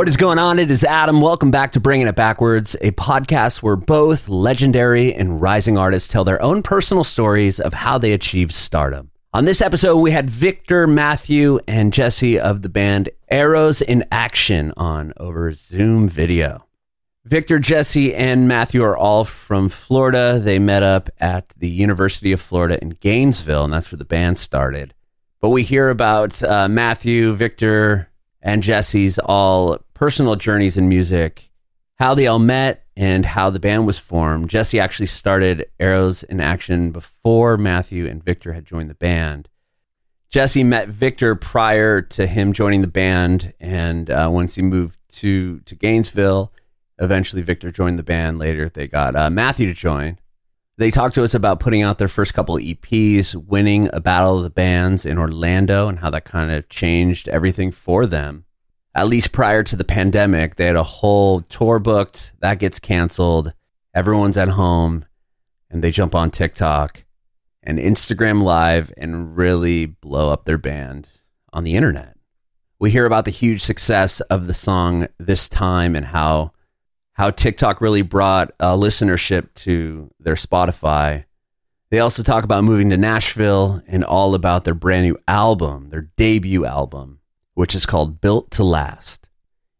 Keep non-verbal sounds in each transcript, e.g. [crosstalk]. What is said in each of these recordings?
What is going on? It is Adam. Welcome back to Bringing It Backwards, a podcast where both legendary and rising artists tell their own personal stories of how they achieved stardom. On this episode, we had Victor, Matthew, and Jesse of the band Arrows in Action on over Zoom video. Victor, Jesse, and Matthew are all from Florida. They met up at the University of Florida in Gainesville, and that's where the band started. But we hear about uh, Matthew, Victor, and Jesse's all personal journeys in music, how they all met, and how the band was formed. Jesse actually started Arrows in Action before Matthew and Victor had joined the band. Jesse met Victor prior to him joining the band, and uh, once he moved to to Gainesville, eventually Victor joined the band. Later, they got uh, Matthew to join. They talked to us about putting out their first couple EPs, winning a battle of the bands in Orlando, and how that kind of changed everything for them. At least prior to the pandemic, they had a whole tour booked that gets canceled. Everyone's at home, and they jump on TikTok and Instagram Live and really blow up their band on the internet. We hear about the huge success of the song This Time and how how TikTok really brought a listenership to their Spotify. They also talk about moving to Nashville and all about their brand new album, their debut album, which is called Built to Last.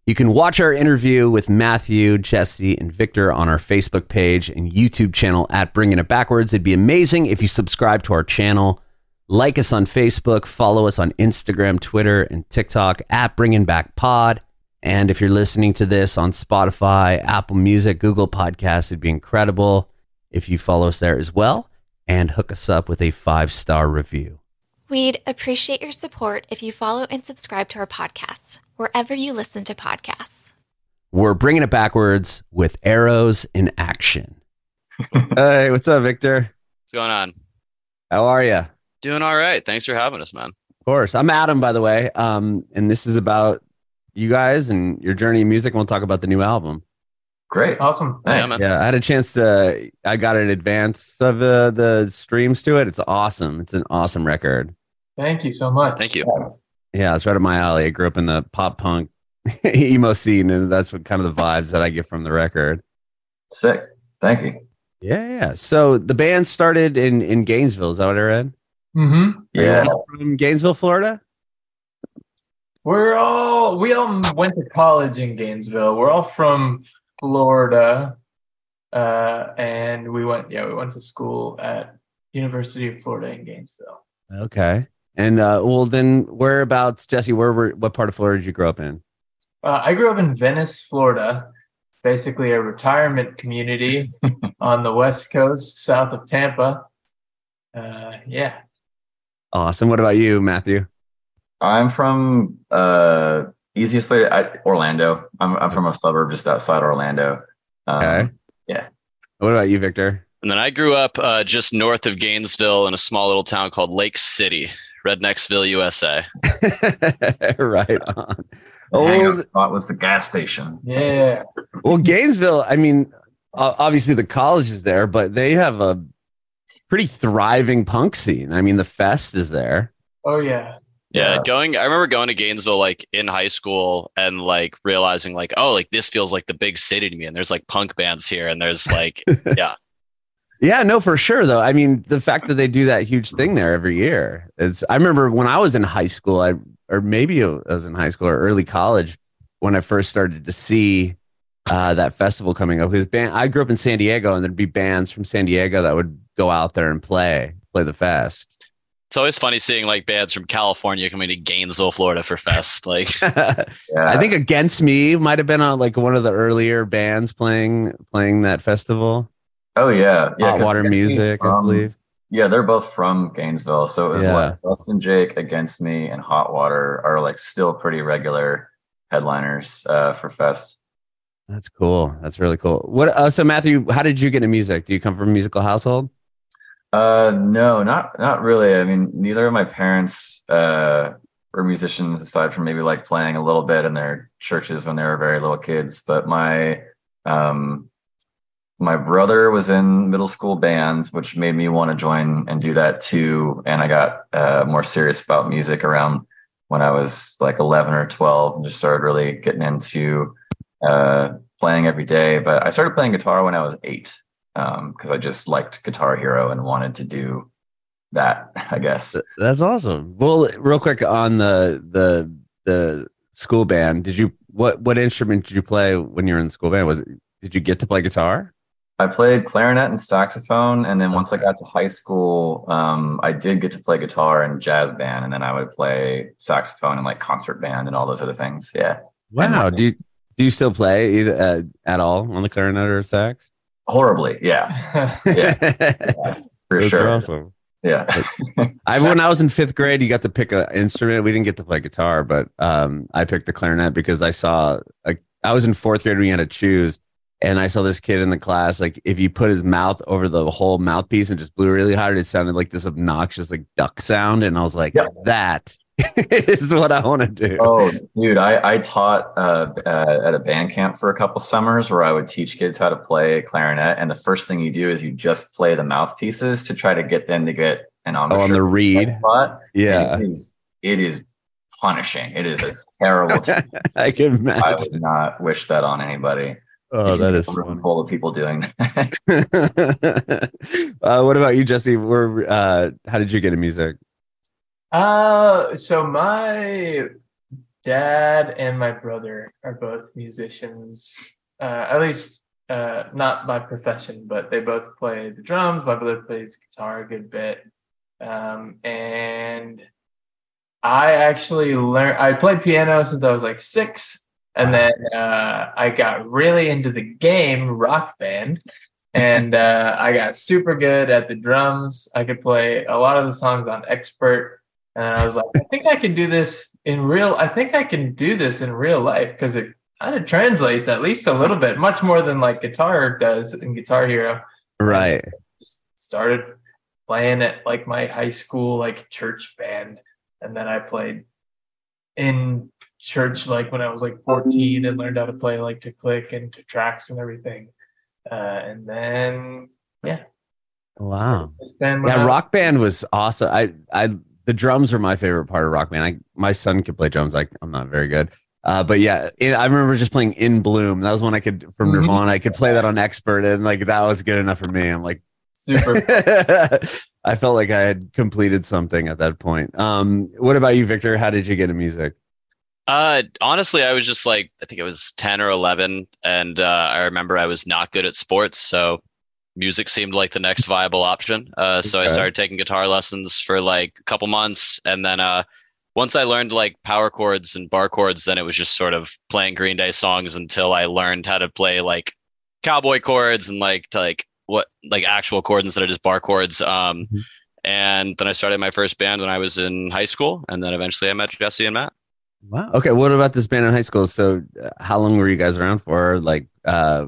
You can watch our interview with Matthew, Jesse, and Victor on our Facebook page and YouTube channel at Bringing It Backwards. It'd be amazing if you subscribe to our channel, like us on Facebook, follow us on Instagram, Twitter, and TikTok at Bringing Back Pod. And if you're listening to this on Spotify, Apple Music, Google Podcasts, it'd be incredible if you follow us there as well and hook us up with a five star review. We'd appreciate your support if you follow and subscribe to our podcast wherever you listen to podcasts. We're bringing it backwards with arrows in action. [laughs] hey, what's up, Victor? What's going on? How are you? Doing all right. Thanks for having us, man. Of course. I'm Adam, by the way. Um, and this is about you guys and your journey in music. And we'll talk about the new album. Great. Awesome. Yeah, Thanks. man. Yeah, I had a chance to. I got an advance of uh, the streams to it. It's awesome. It's an awesome record. Thank you so much. Thank you. Yeah, it's right up my alley. I grew up in the pop punk [laughs] emo scene, and that's what kind of the vibes that I get from the record. Sick. Thank you. Yeah, yeah. So the band started in in Gainesville. Is that what I read? Mm-hmm. Yeah. from Gainesville, Florida. We're all we all went to college in Gainesville. We're all from Florida. Uh, and we went yeah, we went to school at University of Florida in Gainesville. Okay. And uh, well, then whereabouts, Jesse? Where were what part of Florida did you grow up in? Uh, I grew up in Venice, Florida, basically a retirement community [laughs] on the west coast, south of Tampa. Uh, yeah. Awesome. What about you, Matthew? I'm from uh easiest place I, Orlando. I'm I'm from a suburb just outside Orlando. Um, Okay. yeah. What about you, Victor? And then I grew up uh, just north of Gainesville in a small little town called Lake City, Rednecksville, USA. [laughs] right on. Oh, hangout spot was the gas station. Yeah. well, Gainesville. I mean, obviously the college is there, but they have a pretty thriving punk scene. I mean, the fest is there. Oh yeah. Yeah, Yeah. going. I remember going to Gainesville like in high school and like realizing like, oh, like this feels like the big city to me, and there's like punk bands here, and there's like, [laughs] yeah, Yeah, no, for sure though. I mean, the fact that they do that huge thing there every year. It's I remember when I was in high school, I or maybe I was in high school or early college when I first started to see uh, that festival coming up. Because band, I grew up in San Diego, and there'd be bands from San Diego that would go out there and play play the fest. It's always funny seeing like bands from California coming to Gainesville, Florida for fest. [laughs] Like, I think Against Me might have been on like one of the earlier bands playing playing that festival. oh yeah. Yeah. Hot 'cause Water Against Me's Music, I believe. Yeah, they're both from Gainesville. So it was Yeah. like Less Than Jake against me and Hot Water are like still pretty regular headliners uh, for Fest. That's cool. That's really cool. What? Uh, so Matthew, how did you get into music? Do you come from a musical household? Uh, no, not not really. I mean, neither of my parents uh, were musicians, aside from maybe like playing a little bit in their churches when they were very little kids. But my um, my brother was in middle school bands, which made me want to join and do that too. And I got uh, more serious about music around when I was like 11 or 12 and just started really getting into uh, playing every day. But I started playing guitar when I was eight because um, I just liked Guitar Hero and wanted to do that. [laughs] I guess that's awesome. Well, real quick on the the the school band, did you what what instrument did you play when you were in the school band? Was it did you get to play guitar? I played clarinet and saxophone, and then once I got to high school, um, I did get to play guitar and jazz band, and then I would play saxophone and like concert band and all those other things. Yeah. Wow. Do you do you still play either uh, at all on the clarinet or sax? Horribly. Yeah. [laughs] yeah. yeah. [laughs] For That's sure. Awesome. Yeah. [laughs] I when I was in fifth grade, you got to pick an instrument. We didn't get to play guitar, but um, I picked the clarinet because I saw a, I was in fourth grade. We had to choose, and I saw this kid in the class. Like if you put his mouth over the whole mouthpiece and just blew really hard, it sounded like this obnoxious like duck sound. And I was like, yep. that [laughs] is what I want to do. Oh, dude, I I taught uh, uh, at a band camp for a couple summers where I would teach kids how to play clarinet, and the first thing you do is you just play the mouthpieces to try to get them to get an oh, on the reed. Spot. Yeah, it is, it is punishing. It is a terrible. [laughs] I can imagine. I would not wish that on anybody. Oh, that is room full of people doing that. [laughs] uh, what about you, Jesse? Where, uh, how did you get into music? Uh, so my dad and my brother are both musicians. Uh, at least uh, not by profession, but they both play the drums. My brother plays guitar a good bit, um, and I actually learned. I played piano since I was like six, and then uh, I got really into the game Rock Band and uh, I got super good at the drums. I could play a lot of the songs on expert, and I was like, I think I can do this in real. I think I can do this in real life because it kind of translates at least a little bit, much more than like guitar does in Guitar Hero. Right. Just started playing at like my high school like church band, and then I played in church like when I was like 14 and learned how to play like to click and to tracks and everything. Uh, and then yeah. Wow. yeah, Rock Band was awesome. I I the drums are my favorite part of rock band. I my son could play drums. I, I'm not very good. Uh, but yeah, it, I remember just playing In Bloom. That was one I could from mm-hmm. Nirvana. I could play that on expert, and like that was good enough for me. I'm like super. [laughs] I felt like I had completed something at that point. Um, what about you, Victor? How did you get into music? Uh, honestly, I was just like I think it was ten or eleven, and uh, I remember I was not good at sports, so music seemed like the next viable option. Uh, so okay. I started taking guitar lessons for like a couple months, and then uh, once I learned like power chords and bar chords, then it was just sort of playing Green Day songs until I learned how to play like cowboy chords and like to like what like actual chords instead of just bar chords. Um, mm-hmm. And then I started my first band when I was in high school, and then eventually I met Jesse and Matt. Wow. Okay. What about this band in high school? So, uh, how long were you guys around for? Like, uh,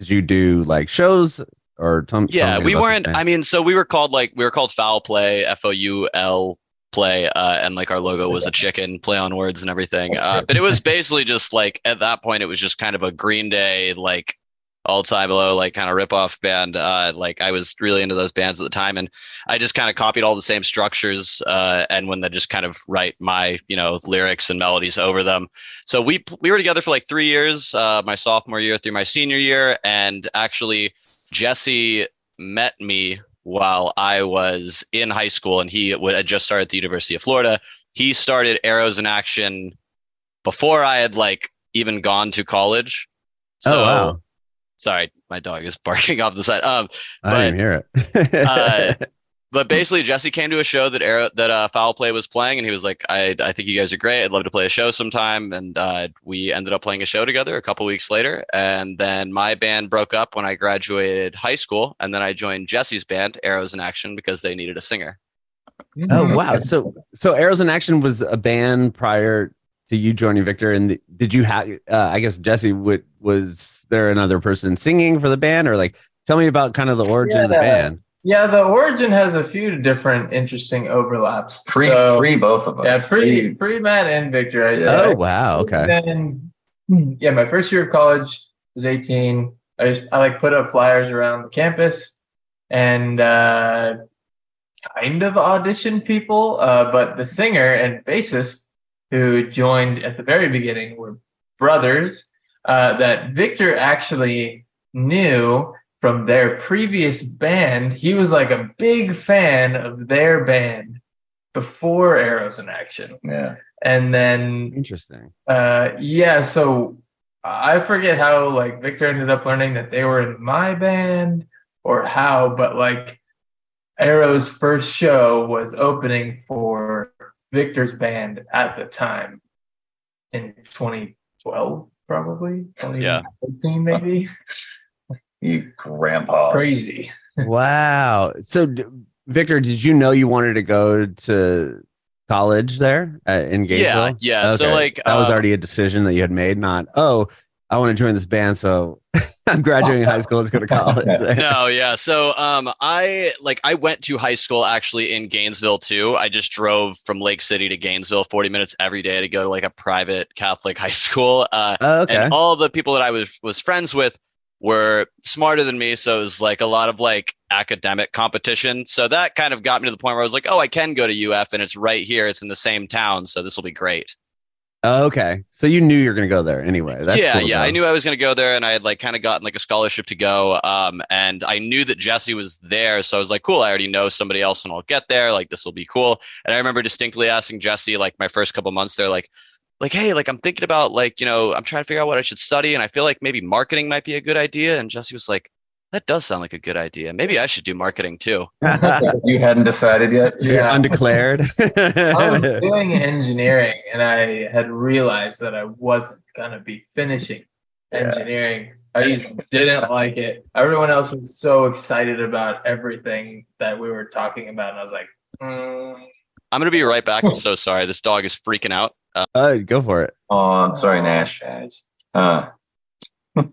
did you do like shows or tell, yeah we weren't i mean so we were called like we were called foul play f-o-u-l play uh, and like our logo was a chicken play on words and everything uh, but it was basically just like at that point it was just kind of a green day like all time low like kind of rip off band uh, like i was really into those bands at the time and i just kind of copied all the same structures uh, and when they just kind of write my you know lyrics and melodies over them. So we we were together for like three years uh, my sophomore year through my senior year and actually Jesse met me while I was in high school, and he would had just started at the University of Florida. He started Arrows in Action before I had like even gone to college. Oh, so, oh wow! Sorry, my dog is [laughs] barking off the side. Um, I didn't hear it. [laughs] uh, but basically Jesse came to a show that Arrow, that uh, Foul Play was playing, and he was like, "I I think you guys are great. I'd love to play a show sometime." And uh, we ended up playing a show together a couple weeks later. And then my band broke up when I graduated high school, and then I joined Jesse's band, Arrows in Action, because they needed a singer. Oh wow! So so Arrows in Action was a band prior to you joining Victor, and did you have? Uh, I guess Jesse would was there another person singing for the band, or like tell me about kind of the origin yeah, of the band. Yeah, the origin has a few different interesting overlaps. Pre, so, pre both of us. Yeah, pre, pre Matt and Victor. I, oh I, wow, okay. Then, yeah, my first year of college was 18. I just I like put up flyers around the campus and uh, kind of audition people. Uh, but the singer and bassist who joined at the very beginning were brothers uh, that Victor actually knew from their previous band. He was like a big fan of their band before Arrows in Action. Yeah. And then Interesting. uh, yeah, so I forget how like Victor ended up learning that they were in my band or how, but like Arrow's first show was opening for Victor's band at the time in 2012, probably Yeah. 2013 maybe. [laughs] You grandpa. Crazy. [laughs] Wow. So, d- Victor, did you know you wanted to go to college there uh, in Gainesville? Yeah, yeah. So, like, that was uh, already a decision that you had made. Not oh, I want to join this band, so [laughs] I'm graduating high school. Let's go to [laughs] college. no, yeah. So um I like I went to high school actually in Gainesville too. I just drove from Lake City to Gainesville 40 minutes every day to go to like a private Catholic high school. Uh Oh, okay. and all the people that I was was friends with were smarter than me, so it was like a lot of like academic competition. So that kind of got me to the point where I was like, "Oh, I can go to UF and it's right here. It's in the same town, so this will be great." Oh, okay. So you knew you were going to go there anyway. That's yeah, cool, yeah. I knew I was going to go there, and I had like kind of gotten like a scholarship to go. Um, and I knew that Jesse was there, so I was like, "Cool, I already know somebody else, and I'll get there. Like this will be cool." And I remember distinctly asking Jesse, like my first couple months there, like, like, hey, like I'm thinking about like you know I'm trying to figure out what I should study, and I feel like maybe marketing might be a good idea. And Jesse was like, "That does sound like a good idea. Maybe I should do marketing too." [laughs] you hadn't decided yet? You're Yeah. undeclared. [laughs] [laughs] I was doing engineering and I had realized that I wasn't gonna be finishing Yeah. engineering. I just didn't like it. Everyone else was so excited about everything that we were talking about, and I was like, mm, I'm gonna be right back. I'm so sorry. This dog is freaking out. Uh, oh, go for it. Oh, I'm sorry, Nash. gosh. Uh, [laughs]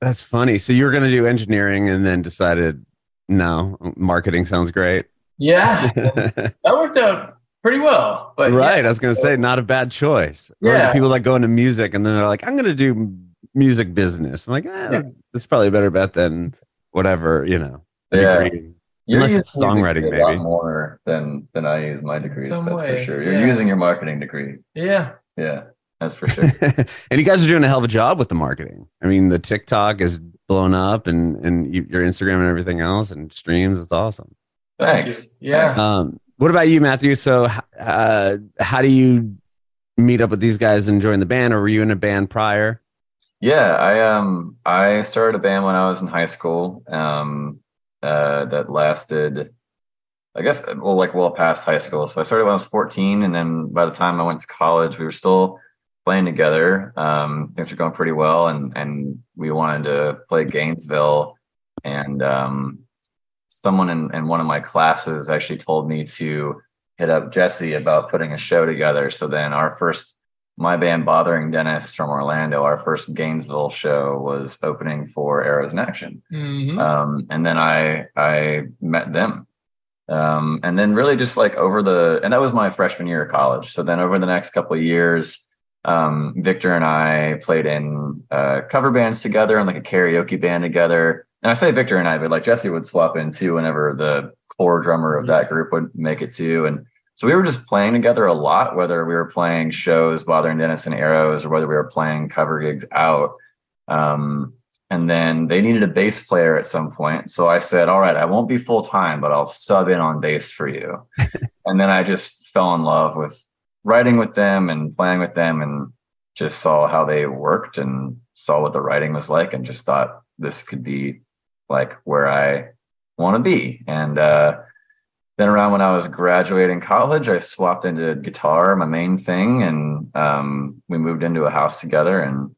That's funny. So you were going to do engineering and then decided, no, marketing sounds great. Yeah, [laughs] that worked out pretty well. But right. yeah, I was going to say, not a bad choice. Or Yeah. people that go into music and then they're like, I'm going to do music business. I'm like, eh, Yeah. that's probably a better bet than whatever, you know. yeah. degree. You're Unless using it's songwriting, music a lot maybe. more than than I use my degrees. some That's way, for sure. You're yeah. using your marketing degree. yeah, Yeah, that's for sure. [laughs] and you guys are doing a hell of a job with the marketing. I mean, the TikTok is blown up and, and you, your Instagram and everything else and streams. It's awesome. Thanks. you. Yeah. Um, what about you, Matthew? So, uh, how do you meet up with these guys and join the band, or were you in a band prior? Yeah, I um I started a band when I was in high school. Um, uh, that lasted, I guess, well, like well past high school. So I started when I was 14, and then by the time I went to college, we were still playing together. Um, things were going pretty well, and and we wanted to play Gainesville, and um, someone in, in one of my classes actually told me to hit up Jesse about putting a show together. So then our first my band Bothering Dennis from Orlando, our first Gainesville show was opening for Arrows in Action. Mhm. Um, and then I I met them. Um, and then really just like over the and that was my freshman year of college. So then over the next couple of years, um, Victor and I played in uh, cover bands together and like a karaoke band together. And I say Victor and I, but like Jesse would swap in too whenever the core drummer of that group would make it too. And so we were just playing together a lot, whether we were playing shows, Bothering Dennis and Arrows, or whether we were playing cover gigs out. Um, and then they needed a bass player at some point. So I said, All right, I won't be full time, but I'll sub in on bass for you. [laughs] and then I just fell in love with writing with them and playing with them and just saw how they worked and saw what the writing was like and just thought this could be like where I want to be. And uh, then around when I was graduating college, I swapped into guitar, my main thing, and um, we moved into a house together and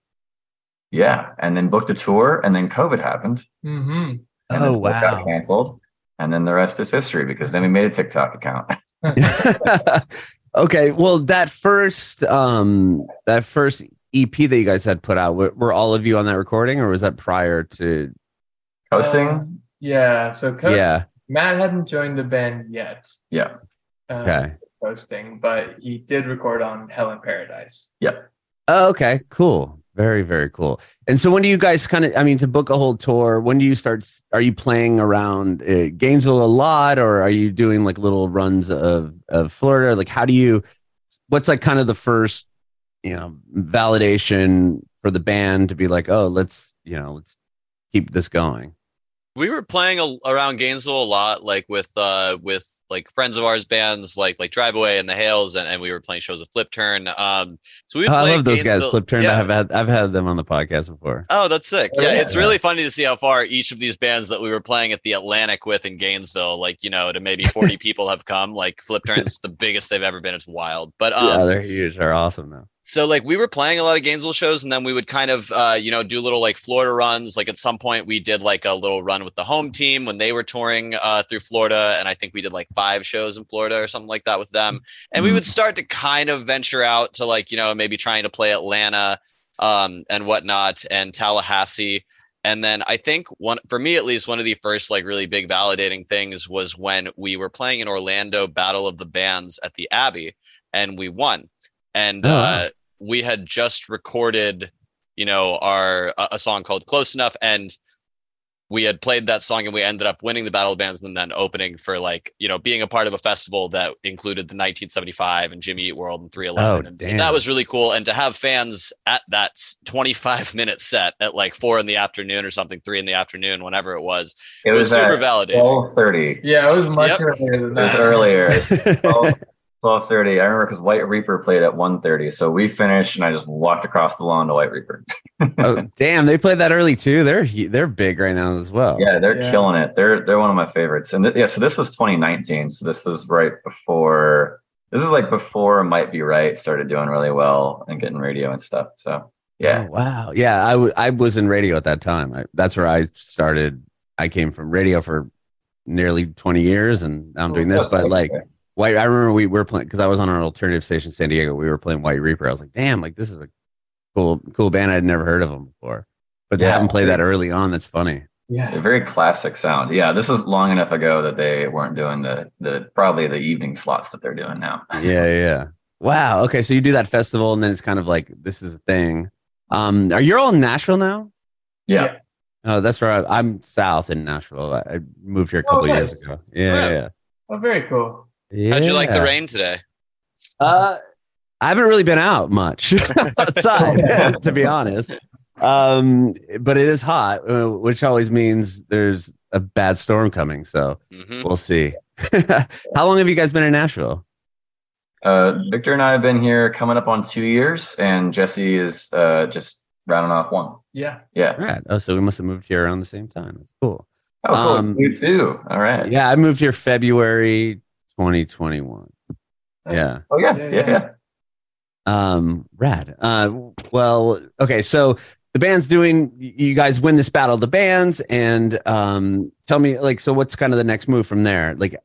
yeah, and then booked a tour, and then COVID happened. Mhm. And Oh, then it got canceled, and then the rest is history because then we made a TikTok account. [laughs] [laughs] okay. Well, that first, um, that first EP that you guys had put out, were, were all of you on that recording, or was that prior to? Coasting, Uh, yeah. So coach, Yeah. Matt hadn't joined the band yet. yeah, Uh, Okay. Coasting, but he did record on Hell in Paradise. Oh, okay. Cool. Very, very cool. And so, when do you guys kind of? I mean, to book a whole tour, when do you start? Are you playing around uh, Gainesville a lot, or are you doing like little runs of of Florida? Like, how do you what's like kind of the first, you know, validation for the band to be like, oh, let's, you know, let's keep this going. We were playing a, around Gainesville a lot, like with uh with like friends of ours bands, like like Drive Away and the Hales, and, and we were playing shows with Flipturn. Um, so we Oh, I love those guys. Gainesville- Flipturn. Yeah. I have had I've had them on the podcast before. Oh, that's sick. Oh, Yeah, yeah. it's really funny to see how far each of these bands that we were playing at the Atlantic with in Gainesville, like, you know, to maybe 40 [laughs] people have come. Like Flipturn's the biggest they've ever been. It's wild. But um yeah, they're huge. They're awesome though. So like we were playing a lot of Gainesville shows and then we would kind of uh, you know do little like Florida runs. Like at some point we did like a little run with the home team when they were touring uh, through Florida and I think we did like five shows in Florida or something like that with them. And we would start to kind of venture out to like you know maybe trying to play Atlanta um, and whatnot and Tallahassee. And then I think one for me at least one of the first like really big validating things was when we were playing in Orlando Battle of the Bands at the Abbey and we won. And Oh, wow. uh, we had just recorded, you know, our a, a song called Close Enough and we had played that song and we ended up winning the Battle of Bands and then opening for like, you know, being a part of a festival that included the 1975 and Jimmy Eat World and 311. Oh, and damn. that was really cool. And to have fans at that 25 minute set at like four in the afternoon or something, three in the afternoon, whenever it was, It was, was, super at validating. twelve thirty. Yeah, it was much Yep. earlier than It was earlier. [laughs] 12, 12:30. I remember because White Reaper played at 1:30. So we finished, and I just walked across the lawn to White Reaper. [laughs] oh, damn, they played that early too. They're they're big right now as well. Yeah, they're Yeah. killing it. They're they're one of my favorites. And th- yeah, so this was 2019. So this was right before. This is like before Might Be Right started doing really well and getting radio and stuff. So yeah, Oh, wow. Yeah, I, w- I was in radio at that time. I, that's where I started. I came from radio for nearly 20 years and I'm oh, doing this. That's But like okay. White, I remember we were playing because I was on an alternative station in San Diego. We were playing White Reaper. I was like, damn, like this is a cool, cool band. I'd never heard of them before. But to Yeah. have them play that early on, that's funny. a Yeah. very classic sound. Yeah, this was long enough ago that they weren't doing the the probably the evening slots that they're doing now. Yeah, yeah. Wow. Okay, so you do that festival, and then it's kind of like this is a thing. Um, are you all in Nashville now? Yeah. Oh, that's right. I'm south in Nashville. I I moved here a couple Oh, years nice. ago. Yeah, yeah. Oh, very cool. Yeah. How'd you like the rain today? Uh, I haven't really been out much [laughs] outside, [laughs] to be honest. Um, but it is hot, uh, which always means there's a bad storm coming. So hmm we'll see. [laughs] How long have you guys been in Nashville? Uh, Victor and I have been here coming up on two years, and Jesse is uh, just rounding off one. Yeah. Yeah. Right. Oh, so we must have moved here around the same time. That's cool. Oh, cool. Um, you too. All right. Yeah, I moved here February 2021. Nice. Yeah. Oh yeah. Yeah, Yeah. yeah. Yeah. Um, rad. Uh, well, okay. So the band's doing. You guys win this battle of the bands, and um, tell me, like, so what's kind of the next move from there? Like,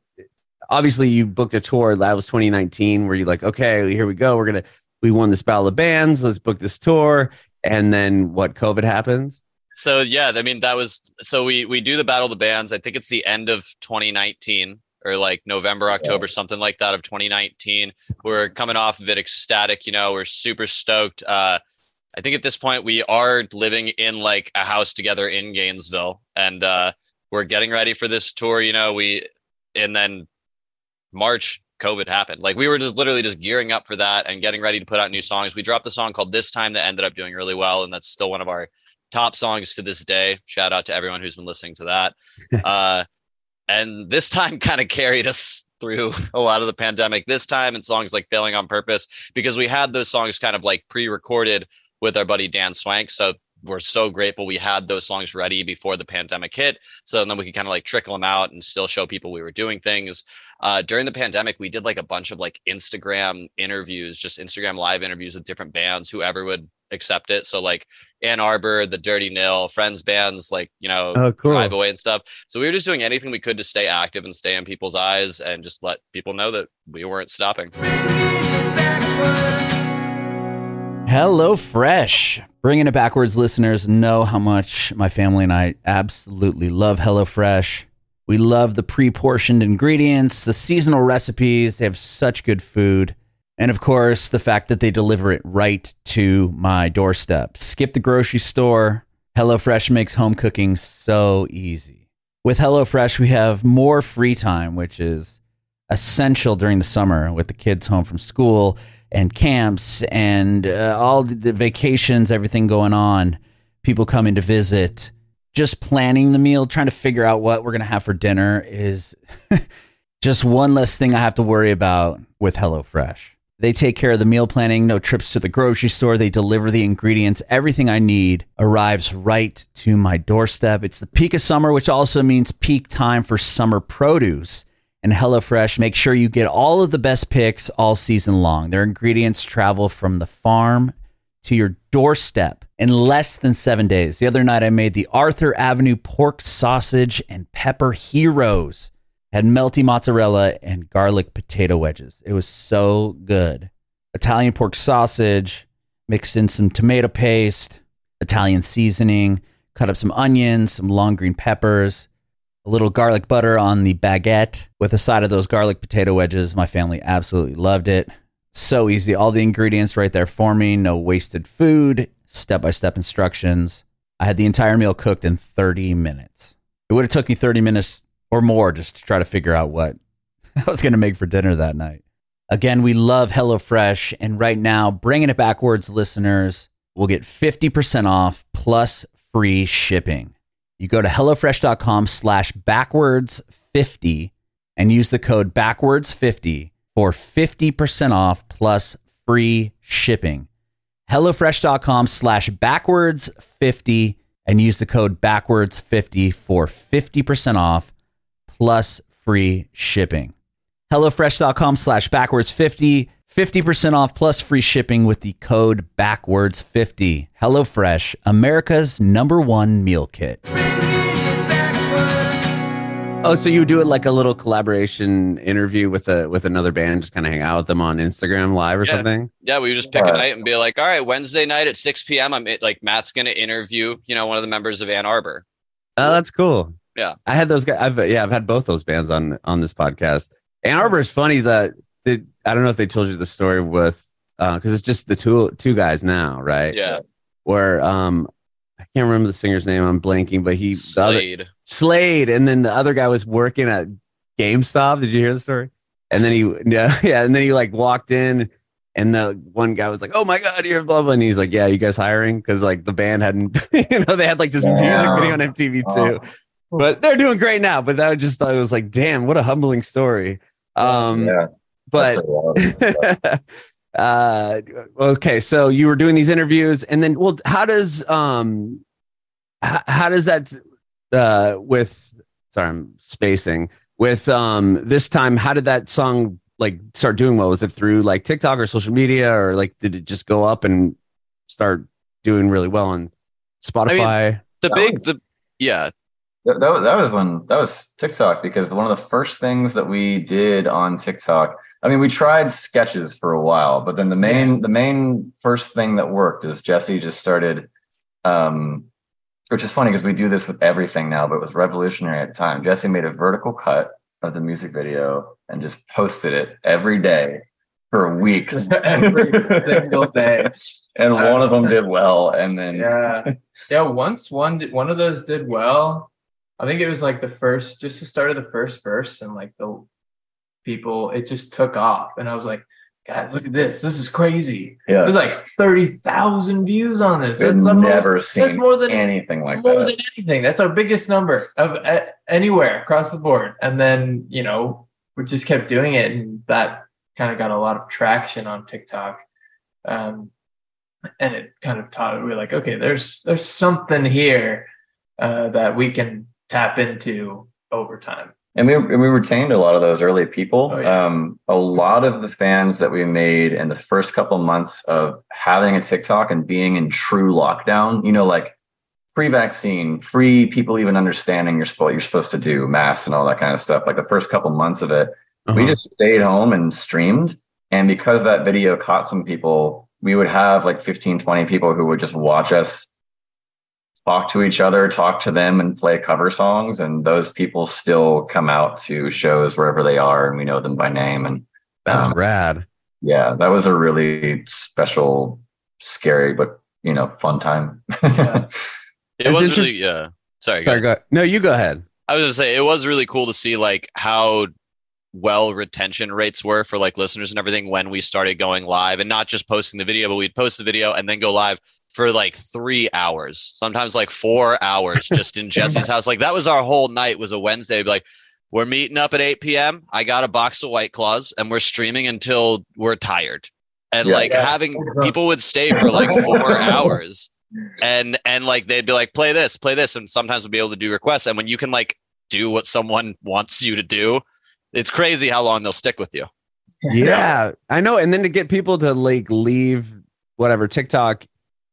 obviously, you booked a tour. That was 2019, where you like, okay, here we go. We're gonna. We won this battle of bands. Let's book this tour. And then what? COVID happens. So yeah, I mean that was so we we do the battle of the bands. I think it's the end of 2019 or like November, October, something like that of 2019. We're coming off of it ecstatic, you know, we're super stoked. Uh I think at this point we are living in like a house together in Gainesville and uh we're getting ready for this tour, you know, we and then March COVID happened. Like we were just literally just gearing up for that and getting ready to put out new songs. We dropped a song called This Time that ended up doing really well and that's still one of our top songs to this day. Shout out to everyone who's been listening to that. [laughs] uh, and this time [laughs] kind of carried us through [laughs] a lot of the pandemic this time and songs like Failing on Purpose because we had those songs kind of like pre recorded with our buddy Dan Swank. So we're so grateful we had those songs ready before the pandemic hit. So then we could kind of like trickle them out and still show people we were doing things. Uh, during the pandemic, we did like a bunch of like Instagram interviews, just Instagram live interviews with different bands, whoever would accept it. So like Ann Arbor, the Dirty Nil, friends bands, like, you know, Oh, cool. drive away and stuff. So we were just doing anything we could to stay active and stay in people's eyes and just let people know that we weren't stopping. Hello Fresh. Bringing it backwards listeners know how much my family and I absolutely love HelloFresh. We love the pre-portioned ingredients, the seasonal recipes, they have such good food, and of course, the fact that they deliver it right to my doorstep. Skip the grocery store. HelloFresh makes home cooking so easy. With HelloFresh, we have more free time, which is essential during the summer with the kids home from school and camps and uh, all the vacations, everything going on, people coming to visit. Just planning the meal, trying to figure out what we're going to have for dinner is [laughs] just one less thing I have to worry about with HelloFresh. They take care of the meal planning, no trips to the grocery store. They deliver the ingredients. Everything I need arrives right to my doorstep. It's the peak of summer, which also means peak time for summer produce and HelloFresh make sure you get all of the best picks all season long. Their ingredients travel from the farm to your doorstep in less than seven days. The other night, I made the Arthur Avenue pork sausage and pepper heroes. Had melty mozzarella and garlic potato wedges. It was so good. Italian pork sausage, mixed in some tomato paste, Italian seasoning, cut up some onions, some long green peppers, a little garlic butter on the baguette with a side of those garlic potato wedges. My family absolutely loved it. So easy. All the ingredients right there for me. No wasted food. Step by step instructions. I had the entire meal cooked in 30 minutes. It would have took me 30 minutes or more just to try to figure out what [laughs] I was going to make for dinner that night. Again, we love HelloFresh. And right now, bringing it backwards, listeners will get 50% off plus free shipping. You go to HelloFresh.com slash backwards 50 and use the code backwards 50 for 50% off plus free shipping. HelloFresh.com slash backwards 50 and use the code backwards 50 for 50% off plus free shipping. HelloFresh.com slash backwards 50 50% off plus free shipping with the code backwards50. HelloFresh, America's number one meal kit. Oh, so you do it like a little collaboration interview with a with another band, just kind of hang out with them on Instagram live or Yeah. something? Yeah, we would just pick a night and be like, all right, Wednesday night at 6 p.m. I'm like, Matt's going to interview, you know, one of the members of Ann Arbor. Oh, that's cool. Yeah. I had those guys. I've yeah, I've had both those bands on on this podcast. Ann Arbor is funny that that I don't know if they told you the story with because it's just the two two guys now, right? Yeah. Where um I can't remember the singer's name. I'm blanking, but he the other, Slade. Slade, and then the other guy was working at GameStop. Did you hear the story? And then he [laughs] yeah yeah, and then he like walked in. And the one guy was like, "Oh my god, you're blah blah," and he's like, "Yeah, you guys hiring?" Because like the band hadn't, [laughs] you know, they had like this music video on MTV too Oh. But they're doing great now. But that was just thought it was like, damn, what a humbling story. Um, yeah, but that's a lot of stuff. [laughs] uh, okay, so you were doing these interviews, and then, well, how does um, how, how does that uh with? Sorry, I'm spacing with um this time. How did that song like start doing well? Was it through like TikTok or social media, or like did it just go up and start doing really well on Spotify? The big, the, yeah. That, that, was- that was when that was TikTok because one of the first things that we did on TikTok. I mean, we tried sketches for a while, but then the main the main first thing that worked is Jesse just started, um, which is funny because we do this with everything now, but it was revolutionary at the time. Jesse made a vertical cut of the music video and just posted it every day for weeks, [laughs] Every single day. and one of them did well, and then Yeah. Yeah. Once one did, one of those did well. I think it was like the first, just the start of the first verse, and like the people, it just took off. And I was like, guys, look at this. This is crazy. yeah, There's like 30,000 views on this. I've That's never that's seen more than anything like more that. than anything. That's our biggest number of uh, anywhere across the board. And then, you know, we just kept doing it and that kind of got a lot of traction on TikTok. Um, and it kind of taught we were like, okay, there's there's something here uh, that we can tap into over time. And we, and we retained a lot of those early people. Oh, yeah. Um, a lot of the fans that we made in the first couple months of having a TikTok and being in true lockdown, you know, like free vaccine, free people even understanding you're supposed you're supposed to do masks and all that kind of stuff. Like the first couple months of it, we Uh-huh. just stayed home and streamed. And because that video caught some people, we would have like 15, 20 people who would just watch us talk to each other, talk to them, and play cover songs. And those people still come out to shows wherever they are, and we know them by name. And That's um, rad. yeah, that was a really special, scary, but you know, fun time. [laughs] It It's was interest- really, yeah. Sorry. go Sorry, ahead. go. No, you go ahead. I was gonna say it was really cool to see like how well retention rates were for like listeners and everything when we started going live and not just posting the video, but we'd post the video and then go live for like three hours, sometimes like four hours just in [laughs] Jesse's house. Like that was our whole night was a Wednesday. Like we're meeting up at 8 p.m. I got a box of White Claws and we're streaming until we're tired. And Yeah. like Yeah. having people would stay for like [laughs] four hours and and like they'd be like play this play this and sometimes we'll be able to do requests and when you can like do what someone wants you to do it's crazy how long they'll stick with you Yeah, I know. And then to get people to like leave whatever TikTok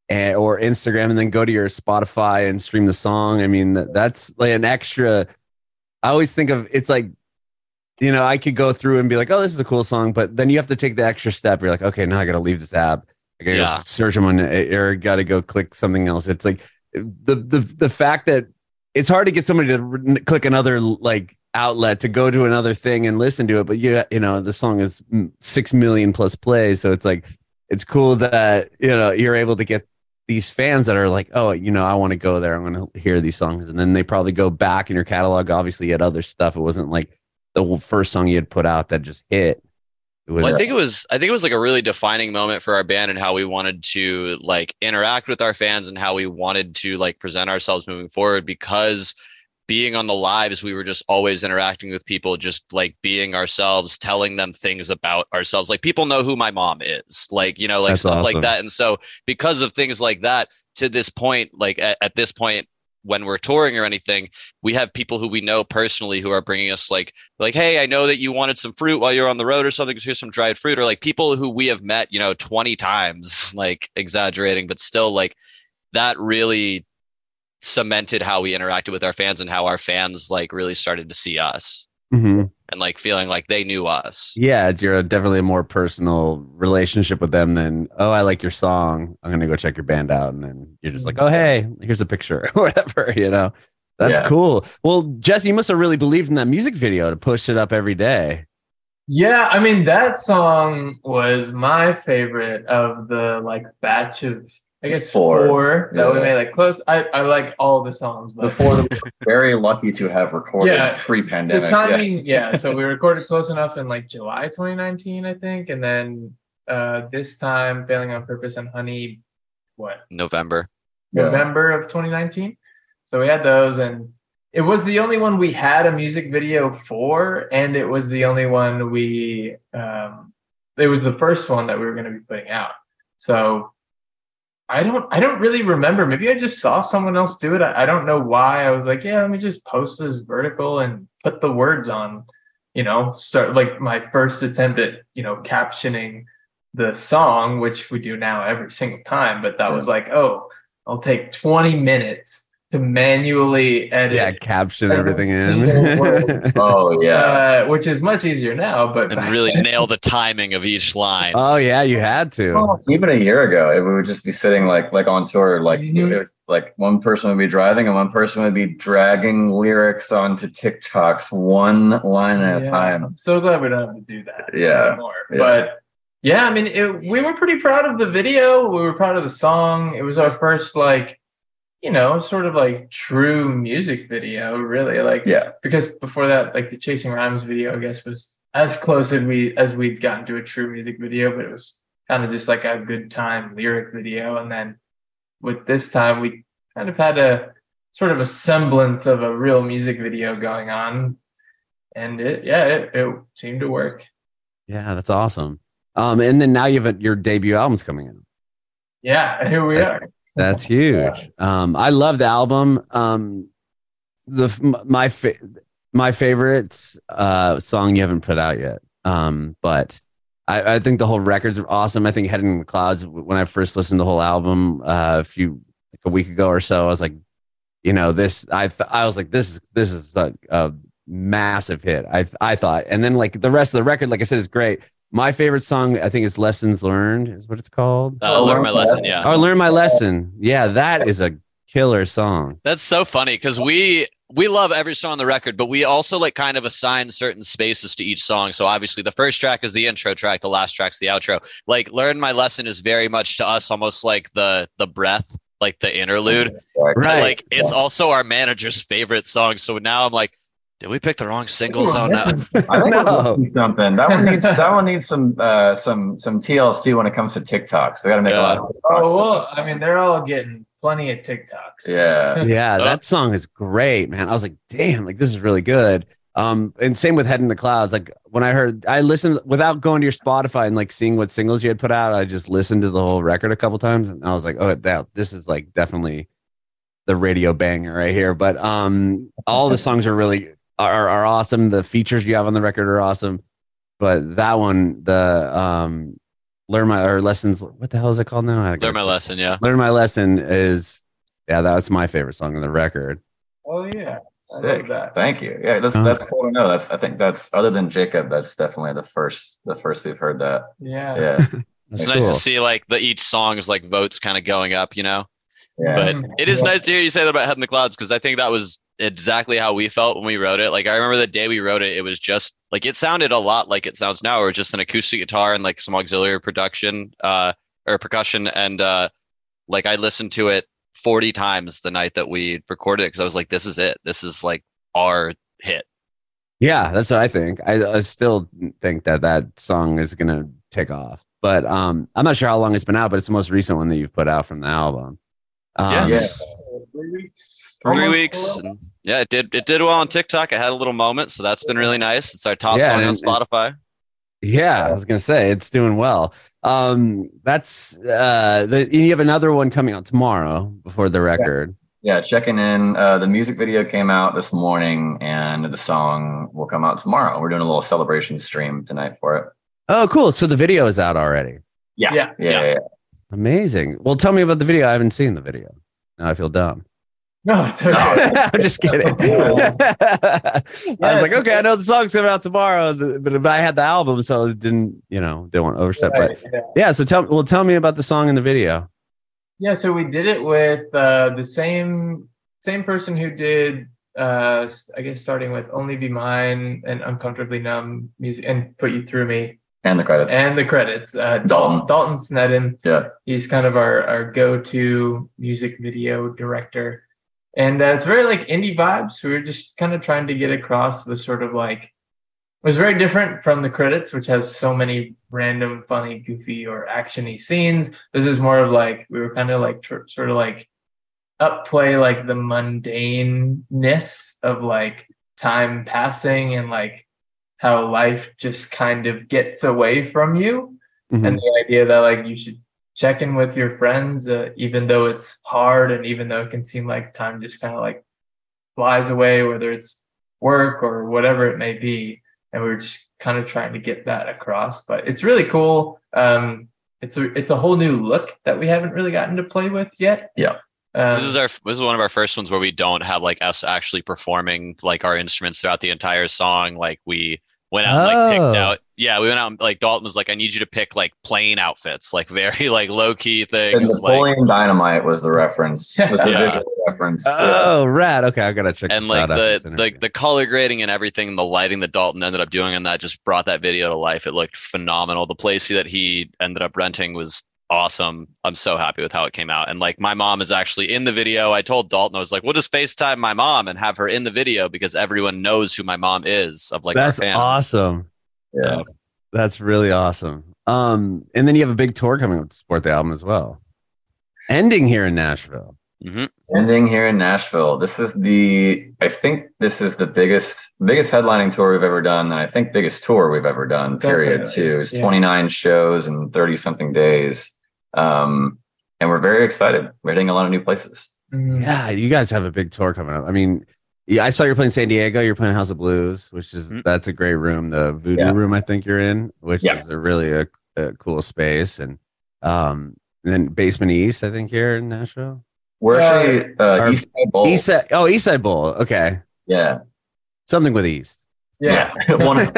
and, or Instagram and then go to your Spotify and stream the song. I mean, that, that's like an extra. I always think of it's like, you know, I could go through and be like, oh, this is a cool song, but then you have to take the extra step. You're like, okay, now I got to leave this app. I got to Yeah. search them on, or got to go click something else. It's like the the the fact that it's hard to get somebody to click another like outlet to go to another thing and listen to it. But you you know the song is 6 million plus plays. So it's like it's cool that you know you're able to get these fans that are like oh you know I want to go there. I'm going to hear these songs. And then they probably go back in your catalog obviously you had other stuff. It wasn't like the first song you had put out that just hit. Well, i think it was i think it was like a really defining moment for our band and how we wanted to like interact with our fans and how we wanted to like present ourselves moving forward because being on the lives we were just always interacting with people just like being ourselves telling them things about ourselves like people know who my mom is like you know like That's stuff awesome. like that and so because of things like that to this point like at, at this point when we're touring or anything we have people who we know personally who are bringing us like like hey i know that you wanted some fruit while you're on the road or something so here's some dried fruit or like people who we have met you know 20 times [laughs] like exaggerating but still like that really cemented how we interacted with our fans and how our fans like really started to see us. Mhm. and like feeling like they knew us. Yeah you're definitely a more personal relationship with them than oh I like your song. I'm going to go check your band out. And then you're just like oh hey here's a picture [laughs] or whatever you know? That's Yeah. cool. Well Jesse you must have really believed in that music video to push it up every day. Yeah, I mean that song was my favorite of the like batch of I guess Four. four, that we made like close. I, I like all the songs, but Before we were very lucky to have recorded Yeah. pre-pandemic. the timing, yeah. So we recorded close enough in like July 2019, I think, and then uh this time, failing on purpose and honey, what november Yeah. November of 2019. So we had those, and it was the only one we had a music video for, and it was the only one we. Um, it was the first one that we were going to be putting out. So I don't. I don't really remember. Maybe I just saw someone else do it. I, I don't know why. I was like, yeah, let me just post this vertical and put the words on. You know, start like my first attempt at you know captioning the song, which we do now every single time. But that was like, oh, I'll take 20 minutes to manually edit. yeah caption everything in. [laughs] Oh yeah. Uh, which is much easier now, but and really then- nail the timing of each line oh yeah you had to Oh, even a year ago, it would just be sitting like like on tour, like Mhm. it was, like one person would be driving and one person would be dragging lyrics onto TikToks one line at a time. I'm so glad we don't have to do that Yeah, anymore. yeah. But yeah, I mean, it, we were pretty proud of the video. We were proud of the song. It was our first like, you know, sort of like true music video, really. Like, Yeah. because before that, like the Chasing Rhymes video, I guess was as close as we as we'd gotten to a true music video, but it was kind of just like a good time lyric video. And then with this time, we kind of had a sort of a semblance of a real music video going on, and it yeah, it, it seemed to work. yeah that's awesome um and then now you have a, your debut album's coming out Yeah, here we are. That's huge. [laughs] Um, I love the album. Um, the my fa- my favorite uh, song you haven't put out yet. Um, but I, I think the whole record's awesome. I think "Heading in the Clouds" when I first listened to the whole album uh, a few like a week ago or so, I was like, you know, this. I I was like, this is this is a, a massive hit. I I thought, and then like the rest of the record, like I said, is great. My favorite song, I think, is "Lessons Learned," is what it's called. uh, learn my lesson yeah Oh, learn my lesson. Yeah, that is a killer song. That's so funny because we we love every song on the record, but we also like kind of assign certain spaces to each song. So obviously, the first track is the intro track, the last track's the outro. Like, learn my lesson is very much to us almost like the the breath, like the interlude. Right. But, Right. like, it's also our manager's favorite song. So now I'm like, Did we pick the wrong singles Ooh, on that? [laughs] I think No. we're missing something. That one needs that one needs some uh, some some TLC when it comes to TikToks. So we got to make a lot. Of TikToks Oh well. I mean, they're all getting plenty of TikToks. [laughs] yeah. yeah, that song is great, man. I was like, damn, like this is really good. Um, and same with Head in the Clouds. Like when I heard, I listened without going to your Spotify and like seeing what singles you had put out. I just listened to the whole record a couple times, and I was like, oh, that this is like definitely the radio banger right here. But um, all the songs are really are are awesome. The features you have on the record are awesome. But that one, the um, learn my or lessons. What the hell is it called now? I Learn my lesson, yeah. Learn my lesson is yeah, that was my favorite song on the record. Oh yeah. Sick. that. Thank you. Yeah, that's Uh-huh. that's cool to know. That's I think that's other than Jacob, that's definitely the first the first we've heard that. Yeah. Yeah. [laughs] That's It's nice to see like the each song is like votes kind of going up, you know. Yeah. But it is Yeah. nice to hear you say that about Head in the Clouds because I think that was exactly how we felt when we wrote it. Like I remember the day we wrote it, it was just like it sounded a lot like it sounds now, or just an acoustic guitar and like some auxiliary production uh, or percussion. And uh, like I listened to it 40 times the night that we recorded it because I was like, this is it. This is like our hit. Yeah, that's what I think. I, I still think that that song is gonna take off, but um, I'm not sure how long it's been out, but it's the most recent one that you've put out from the album. Um, Yeah. Yeah. Three weeks. Three Almost weeks. and yeah, it did. It did well on TikTok. It had a little moment, so that's been really nice. It's our top Yeah, song on and- Spotify. yeah, I was gonna say it's doing well. Um, that's uh, the you have another one coming out tomorrow before the record. Yeah, checking in. Uh, the music video came out this morning, and the song will come out tomorrow. We're doing a little celebration stream tonight for it. Oh, cool! So the video is out already. Yeah, Yeah. yeah, yeah. yeah. Amazing. Well, tell me about the video. I haven't seen the video. Now I feel dumb. No, it's okay. [laughs] I'm just kidding. [laughs] I was like, okay, I know the song's coming out tomorrow, th- but I had the album, so I didn't, you know, didn't want to overstep. But yeah. yeah, so tell well, tell me about the song and the video. Yeah, so we did it with uh, the same same person who did, uh, s- I guess, starting with "Only Be Mine" and "Uncomfortably Numb" music, and "Put You Through Me," And the credits. and the credits. Uh, Dalton Dalton Sneddon. yeah, He's kind of our our go-to music video director, and uh, it's very like indie vibes. We were just kind of trying to get across the sort of like. It was very different from the credits, which has so many random, funny, goofy, or actiony scenes. This is more of like we were kind of like tr- sort of like upplay like the mundaneness of like time passing and like how life just kind of gets away from you Mhm. and the idea that like you should check in with your friends uh, even though it's hard and even though it can seem like time just kind of like flies away whether it's work or whatever it may be and we are just kind of trying to get that across but it's really cool um it's a it's a whole new look that we haven't really gotten to play with yet Yeah. um, this is our this is one of our first ones where we don't have like us actually performing like our instruments throughout the entire song. Like we went out and like picked Oh. out. Yeah, we went out and like Dalton was like, I need you to pick like plain outfits, like very [laughs] like low key things. and things, like Napoleon Dynamite was the reference. [laughs] Was the Yeah. visual reference. yeah. Oh, rad. Okay, I gotta check. and like out after the the interview. the color grading and everything, the lighting that Dalton ended up doing on that just brought that video to life. It looked phenomenal. The place that he ended up renting was awesome. I'm so happy with how it came out. And like my mom is actually in the video. I told Dalton I was like, we'll just FaceTime my mom and have her in the video because everyone knows who my mom is of like That's our fans. awesome. Yeah. That's really awesome. Um, and then you have a big tour coming up to support the album as well. Ending here in Nashville. hmm Ending here in Nashville. This is the I think this is the biggest biggest headlining tour we've ever done, and I think biggest tour we've ever done, period, Definitely, too. It's yeah. 29 shows and 30 something days. Um, and we're very excited. We're hitting a lot of new places. mhm. Yeah, you guys have a big tour coming up. I mean, yeah, I saw you're playing San Diego. You're playing House of Blues, which is Mhm. that's a great room. The Voodoo Yeah. room, I think you're in, which Yeah. is a really a, a cool space. And um, and then Basement East, I think here in Nashville. We're Uh, actually uh, or- East Side Bowl. East Side, oh East Side Bowl. Okay, yeah, something with East. yeah. [laughs] one of,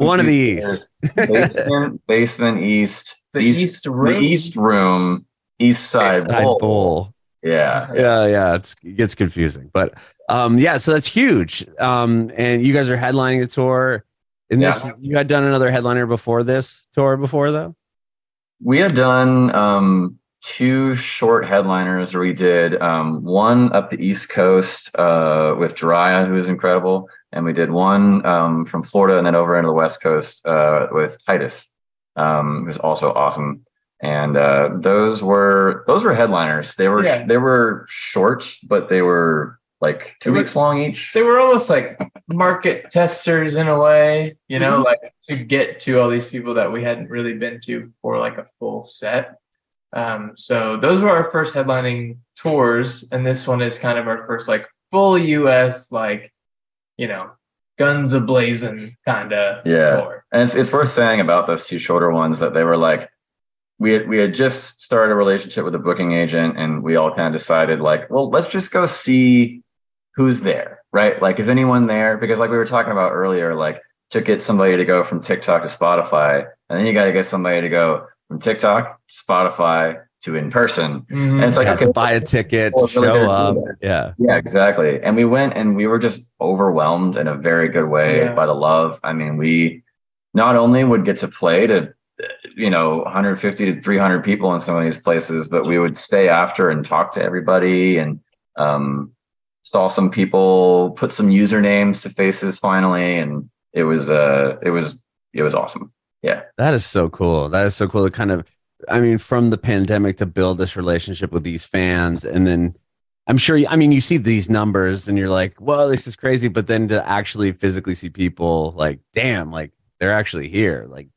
One of [laughs] the East. basement, basement East, The East, East the Room. East Room, East Side Side Bowl. Bowl. Yeah, yeah yeah it's, it gets confusing but um yeah so that's huge. Um and you guys are headlining the tour. And this you had done another headliner before this tour before though? We had done um two short headliners where we did um, one up the East Coast uh, with Jiraiya, who is incredible, and we did one um, from Florida and then over into the West Coast uh, with Titus, um, who's also awesome. And uh, those were those were headliners. They were Yeah. they were short, but they were like two They were- weeks long each. they were almost like market testers in a way, you know, Mm-hmm. like to get to all these people that we hadn't really been to for like a full set. Um, so those were our first headlining tours, and this one is kind of our first like full US, like you know, guns a blazing kind of Yeah. tour. And it's, it's worth saying about those two shorter ones that they were like, we had, we had just started a relationship with a booking agent and we all kind of decided like, well, let's just go see who's there, right? Like, is anyone there? Because like we were talking about earlier, like to get somebody to go from TikTok to Spotify, and then you got to get somebody to go from TikTok, Spotify to in person. Mhm. And it's like, You have to okay, buy a ticket to it's really show up. Yeah. yeah, exactly. And we went and we were just overwhelmed in a very good way Yeah. by the love. I mean, we not only would get to play to, you know, 150 to 300 people in some of these places, but we would stay after and talk to everybody and um, saw some people put some usernames to faces finally. And it was, uh, it was, it was awesome. Yeah. That is so cool. That is so cool to kind of, I mean, from the pandemic to build this relationship with these fans. And then I'm sure, you, I mean, you see these numbers and you're like, well this is crazy. But then to actually physically see people like, damn, like they're actually here. Like,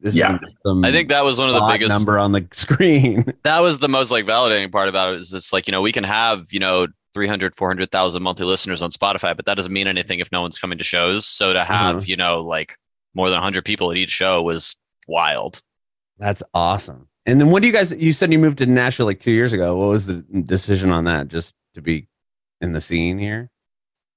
this Yeah. isn't just some I think that was one of the biggest number on the [laughs] screen. that was the most like validating part about it is it's like you know we can have you know 300 400,000 monthly listeners on Spotify but that doesn't mean anything if no one's coming to shows so to have Mhm. you know like more than 100 people at each show was wild That's awesome. And then what do you guys, you said you moved to Nashville like two years ago. What was the decision on that? Just to be in the scene here?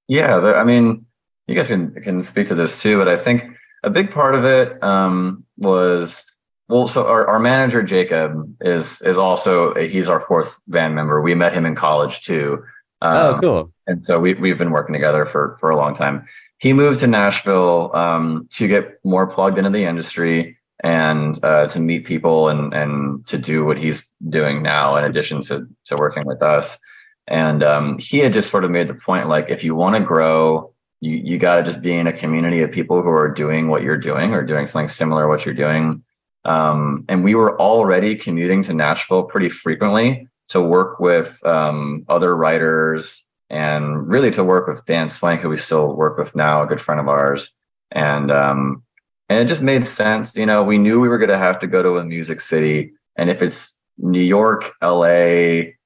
Yeah, there, I mean, you guys can can speak to this too, but I think a big part of it um, was well. So our, our manager Jacob is is also he's our fourth band member. We met him in college too, oh, um, cool. and so we we've been working together for for a long time. He moved to Nashville um, to get more plugged into the industry and uh, to meet people and and to do what he's doing now, in addition to to working with us. And um, he had just sort of made the point like, if you want to grow, you you got to just be in a community of people who are doing what you're doing or doing something similar to what you're doing. Um, and we were already commuting to Nashville pretty frequently to work with um, other writers and really to work with Dan Swank, who we still work with now, a good friend of ours. And um, and it just made sense. You know, we knew we were going to have to go to a music city, and if it's New York, L.A.,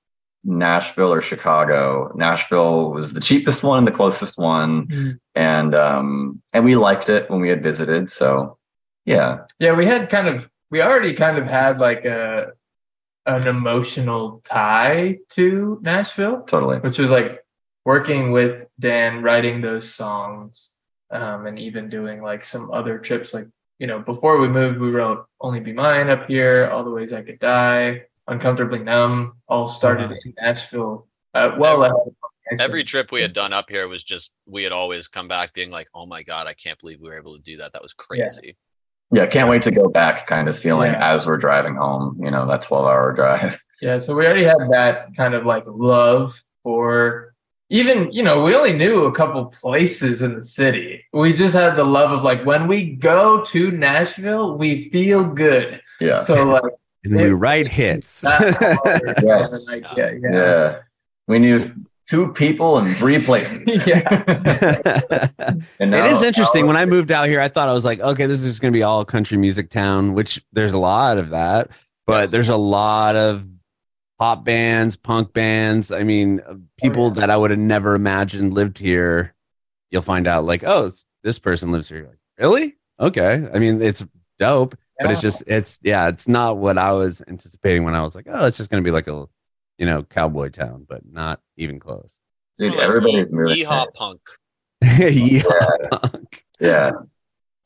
Nashville, or Chicago, Nashville was the cheapest one, the closest one, Mhm. and um, and we liked it when we had visited. So yeah, Yeah, we had kind of we already kind of had like a an emotional tie to Nashville, totally. which was like working with Dan, writing those songs, um, and even doing like some other trips. Like you know, before we moved, we wrote "Only Be Mine" up here, "All the Ways I Could Die," "Uncomfortably Numb," all started in Nashville. Uh, well, ahead of Pumpkin every trip we had done up here was just we had always come back being like oh my god I can't believe we were able to do that that was crazy Yeah, can't wait to go back. Kind of feeling Yeah. as we're driving home. You know, that twelve-hour drive. [laughs] Yeah, so we already had that kind of like love for even, you know, we only knew a couple places in the city. We just had the love of like when we go to Nashville, we feel good. Yeah, So like And we write [laughs] hits. Yes. like, yeah, yeah. yeah. We knew two people in three places. [laughs] Yeah. [laughs] And now- is interesting. now- When I moved out here, I thought I was like, okay, this is just going to be all country music town, which there's a lot of that, but Yes. there's a lot of pop bands, punk bands. I mean, uh, people yeah. that I would have never imagined lived here. You'll find out like, oh, this person lives here. Like, really? Okay. I mean, it's dope, but it's oh. just, it's, yeah, it's not what I was anticipating when I was like, oh, it's just going to be like a, you know, cowboy town, but not even close. dude, everybody's yee- moving. yeehaw punk yeah. Yeah.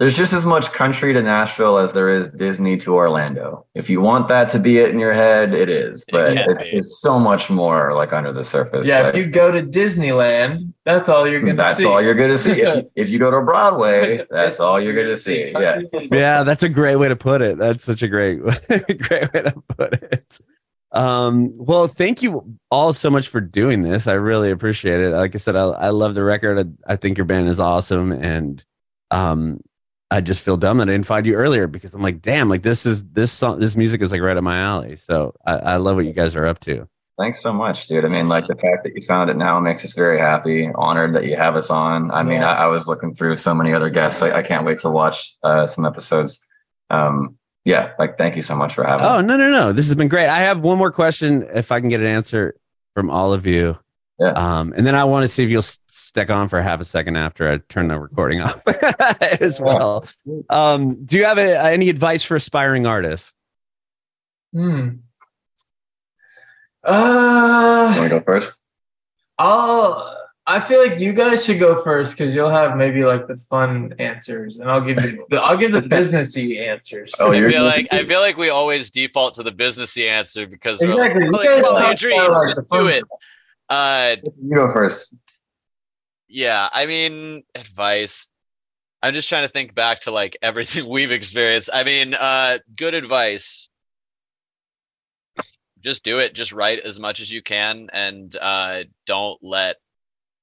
There's just as much country to Nashville as there is Disney to Orlando. If you want that to be it in your head, it is. But can it's, it's so much more like under the surface. Yeah, Like, if you go to Disneyland, that's all you're gonna that's see. all you're gonna see. If you, [laughs] if you go to Broadway, that's all you're gonna see. Yeah. yeah, that's a great way to put it. That's such a great, [laughs] great way to put it. Um, well, thank you all so much for doing this. I really appreciate it. Like I said, I, I love the record. I, I think your band is awesome, and um, I just feel dumb that I didn't find you earlier because I'm like, damn, like this is this song, this music is like right up my alley. So I, I love what you guys are up to. Thanks so much, dude. I mean, like the fact that you found it now makes us very happy. Honored that you have us on. I mean, Yeah. I, I was looking through so many other guests. I, I can't wait to watch uh, some episodes. Um, yeah, like thank you so much for having. Oh us. no, no, no! This has been great. I have one more question, if I can get an answer from all of you. Yeah. Um, and then I want to see if you'll stick on for half a second after I turn the recording off [laughs] as well. Um, do you have a, any advice for aspiring artists? Hmm. Want Uh, to go first? I'll. I feel like you guys should go first because you'll have maybe like the fun answers, and I'll give you. The, I'll give the businessy answers. Oh, I you're- feel like I feel like we always default to the businessy answer because we're like, Exactly. You "Well, guys follow your dreams, like, just do fun it. Uh, You go first. yeah, I mean, advice. I'm just trying to think back to like [laughs] everything we've experienced. I mean, uh, good advice. Just do it. Just write as much as you can, and uh, don't let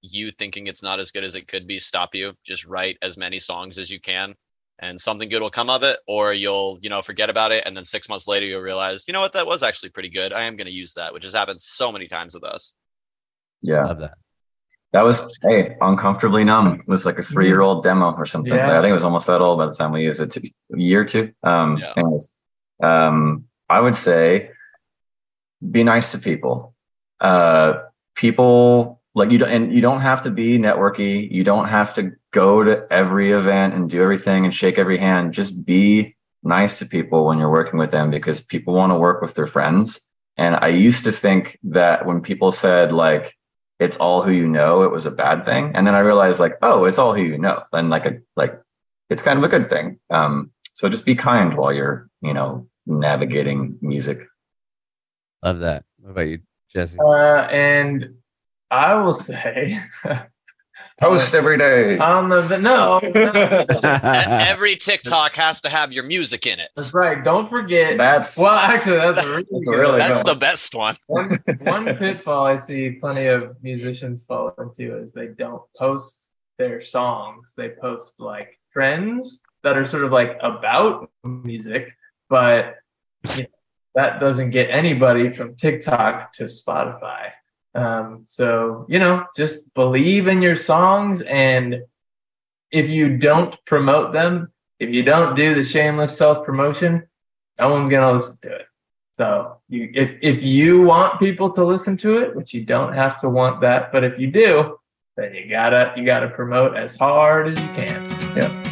you thinking it's not as good as it could be stop you. Just write as many songs as you can, and something good will come of it. Or you'll, you know, forget about it, and then six months later you'll realize, you know what, that was actually pretty good. I am going to use that, which has happened so many times with us. Yeah, Love that. that was hey, uncomfortably numb. It was like a three-year-old demo or something. Yeah. I think it was almost that old by the time we used it. To, a year or two. Um, Yeah. anyways, um, I would say be nice to people. Uh, people like you don't, and you don't have to be networky. You don't have to go to every event and do everything and shake every hand. Just be nice to people when you're working with them because people want to work with their friends. And I used to think that when people said like, it's all who you know, it was a bad thing. And then I realized like, oh, it's all who you know. Then like a, like, it's kind of a good thing. Um, so just be kind while you're, you know, navigating music. Love that. What about you, Jesse? Uh, and I will say, [laughs] Post every day. on the no, no. E- [laughs] Every TikTok has to have your music in it. that's right. Don't forget. That's well, actually, that's a really That's really That's the best one. [laughs] one, one pitfall I see plenty of musicians fall into is they don't post their songs. They post like trends that are sort of like about music, but you know, that doesn't get anybody from TikTok to Spotify. Um, so, you know, just believe in your songs. And if you don't promote them, if you don't do the shameless self promotion, no one's going to listen to it. So you, if, if you want people to listen to it, which you don't have to want that, but if you do, then you gotta, you gotta promote as hard as you can. yeah.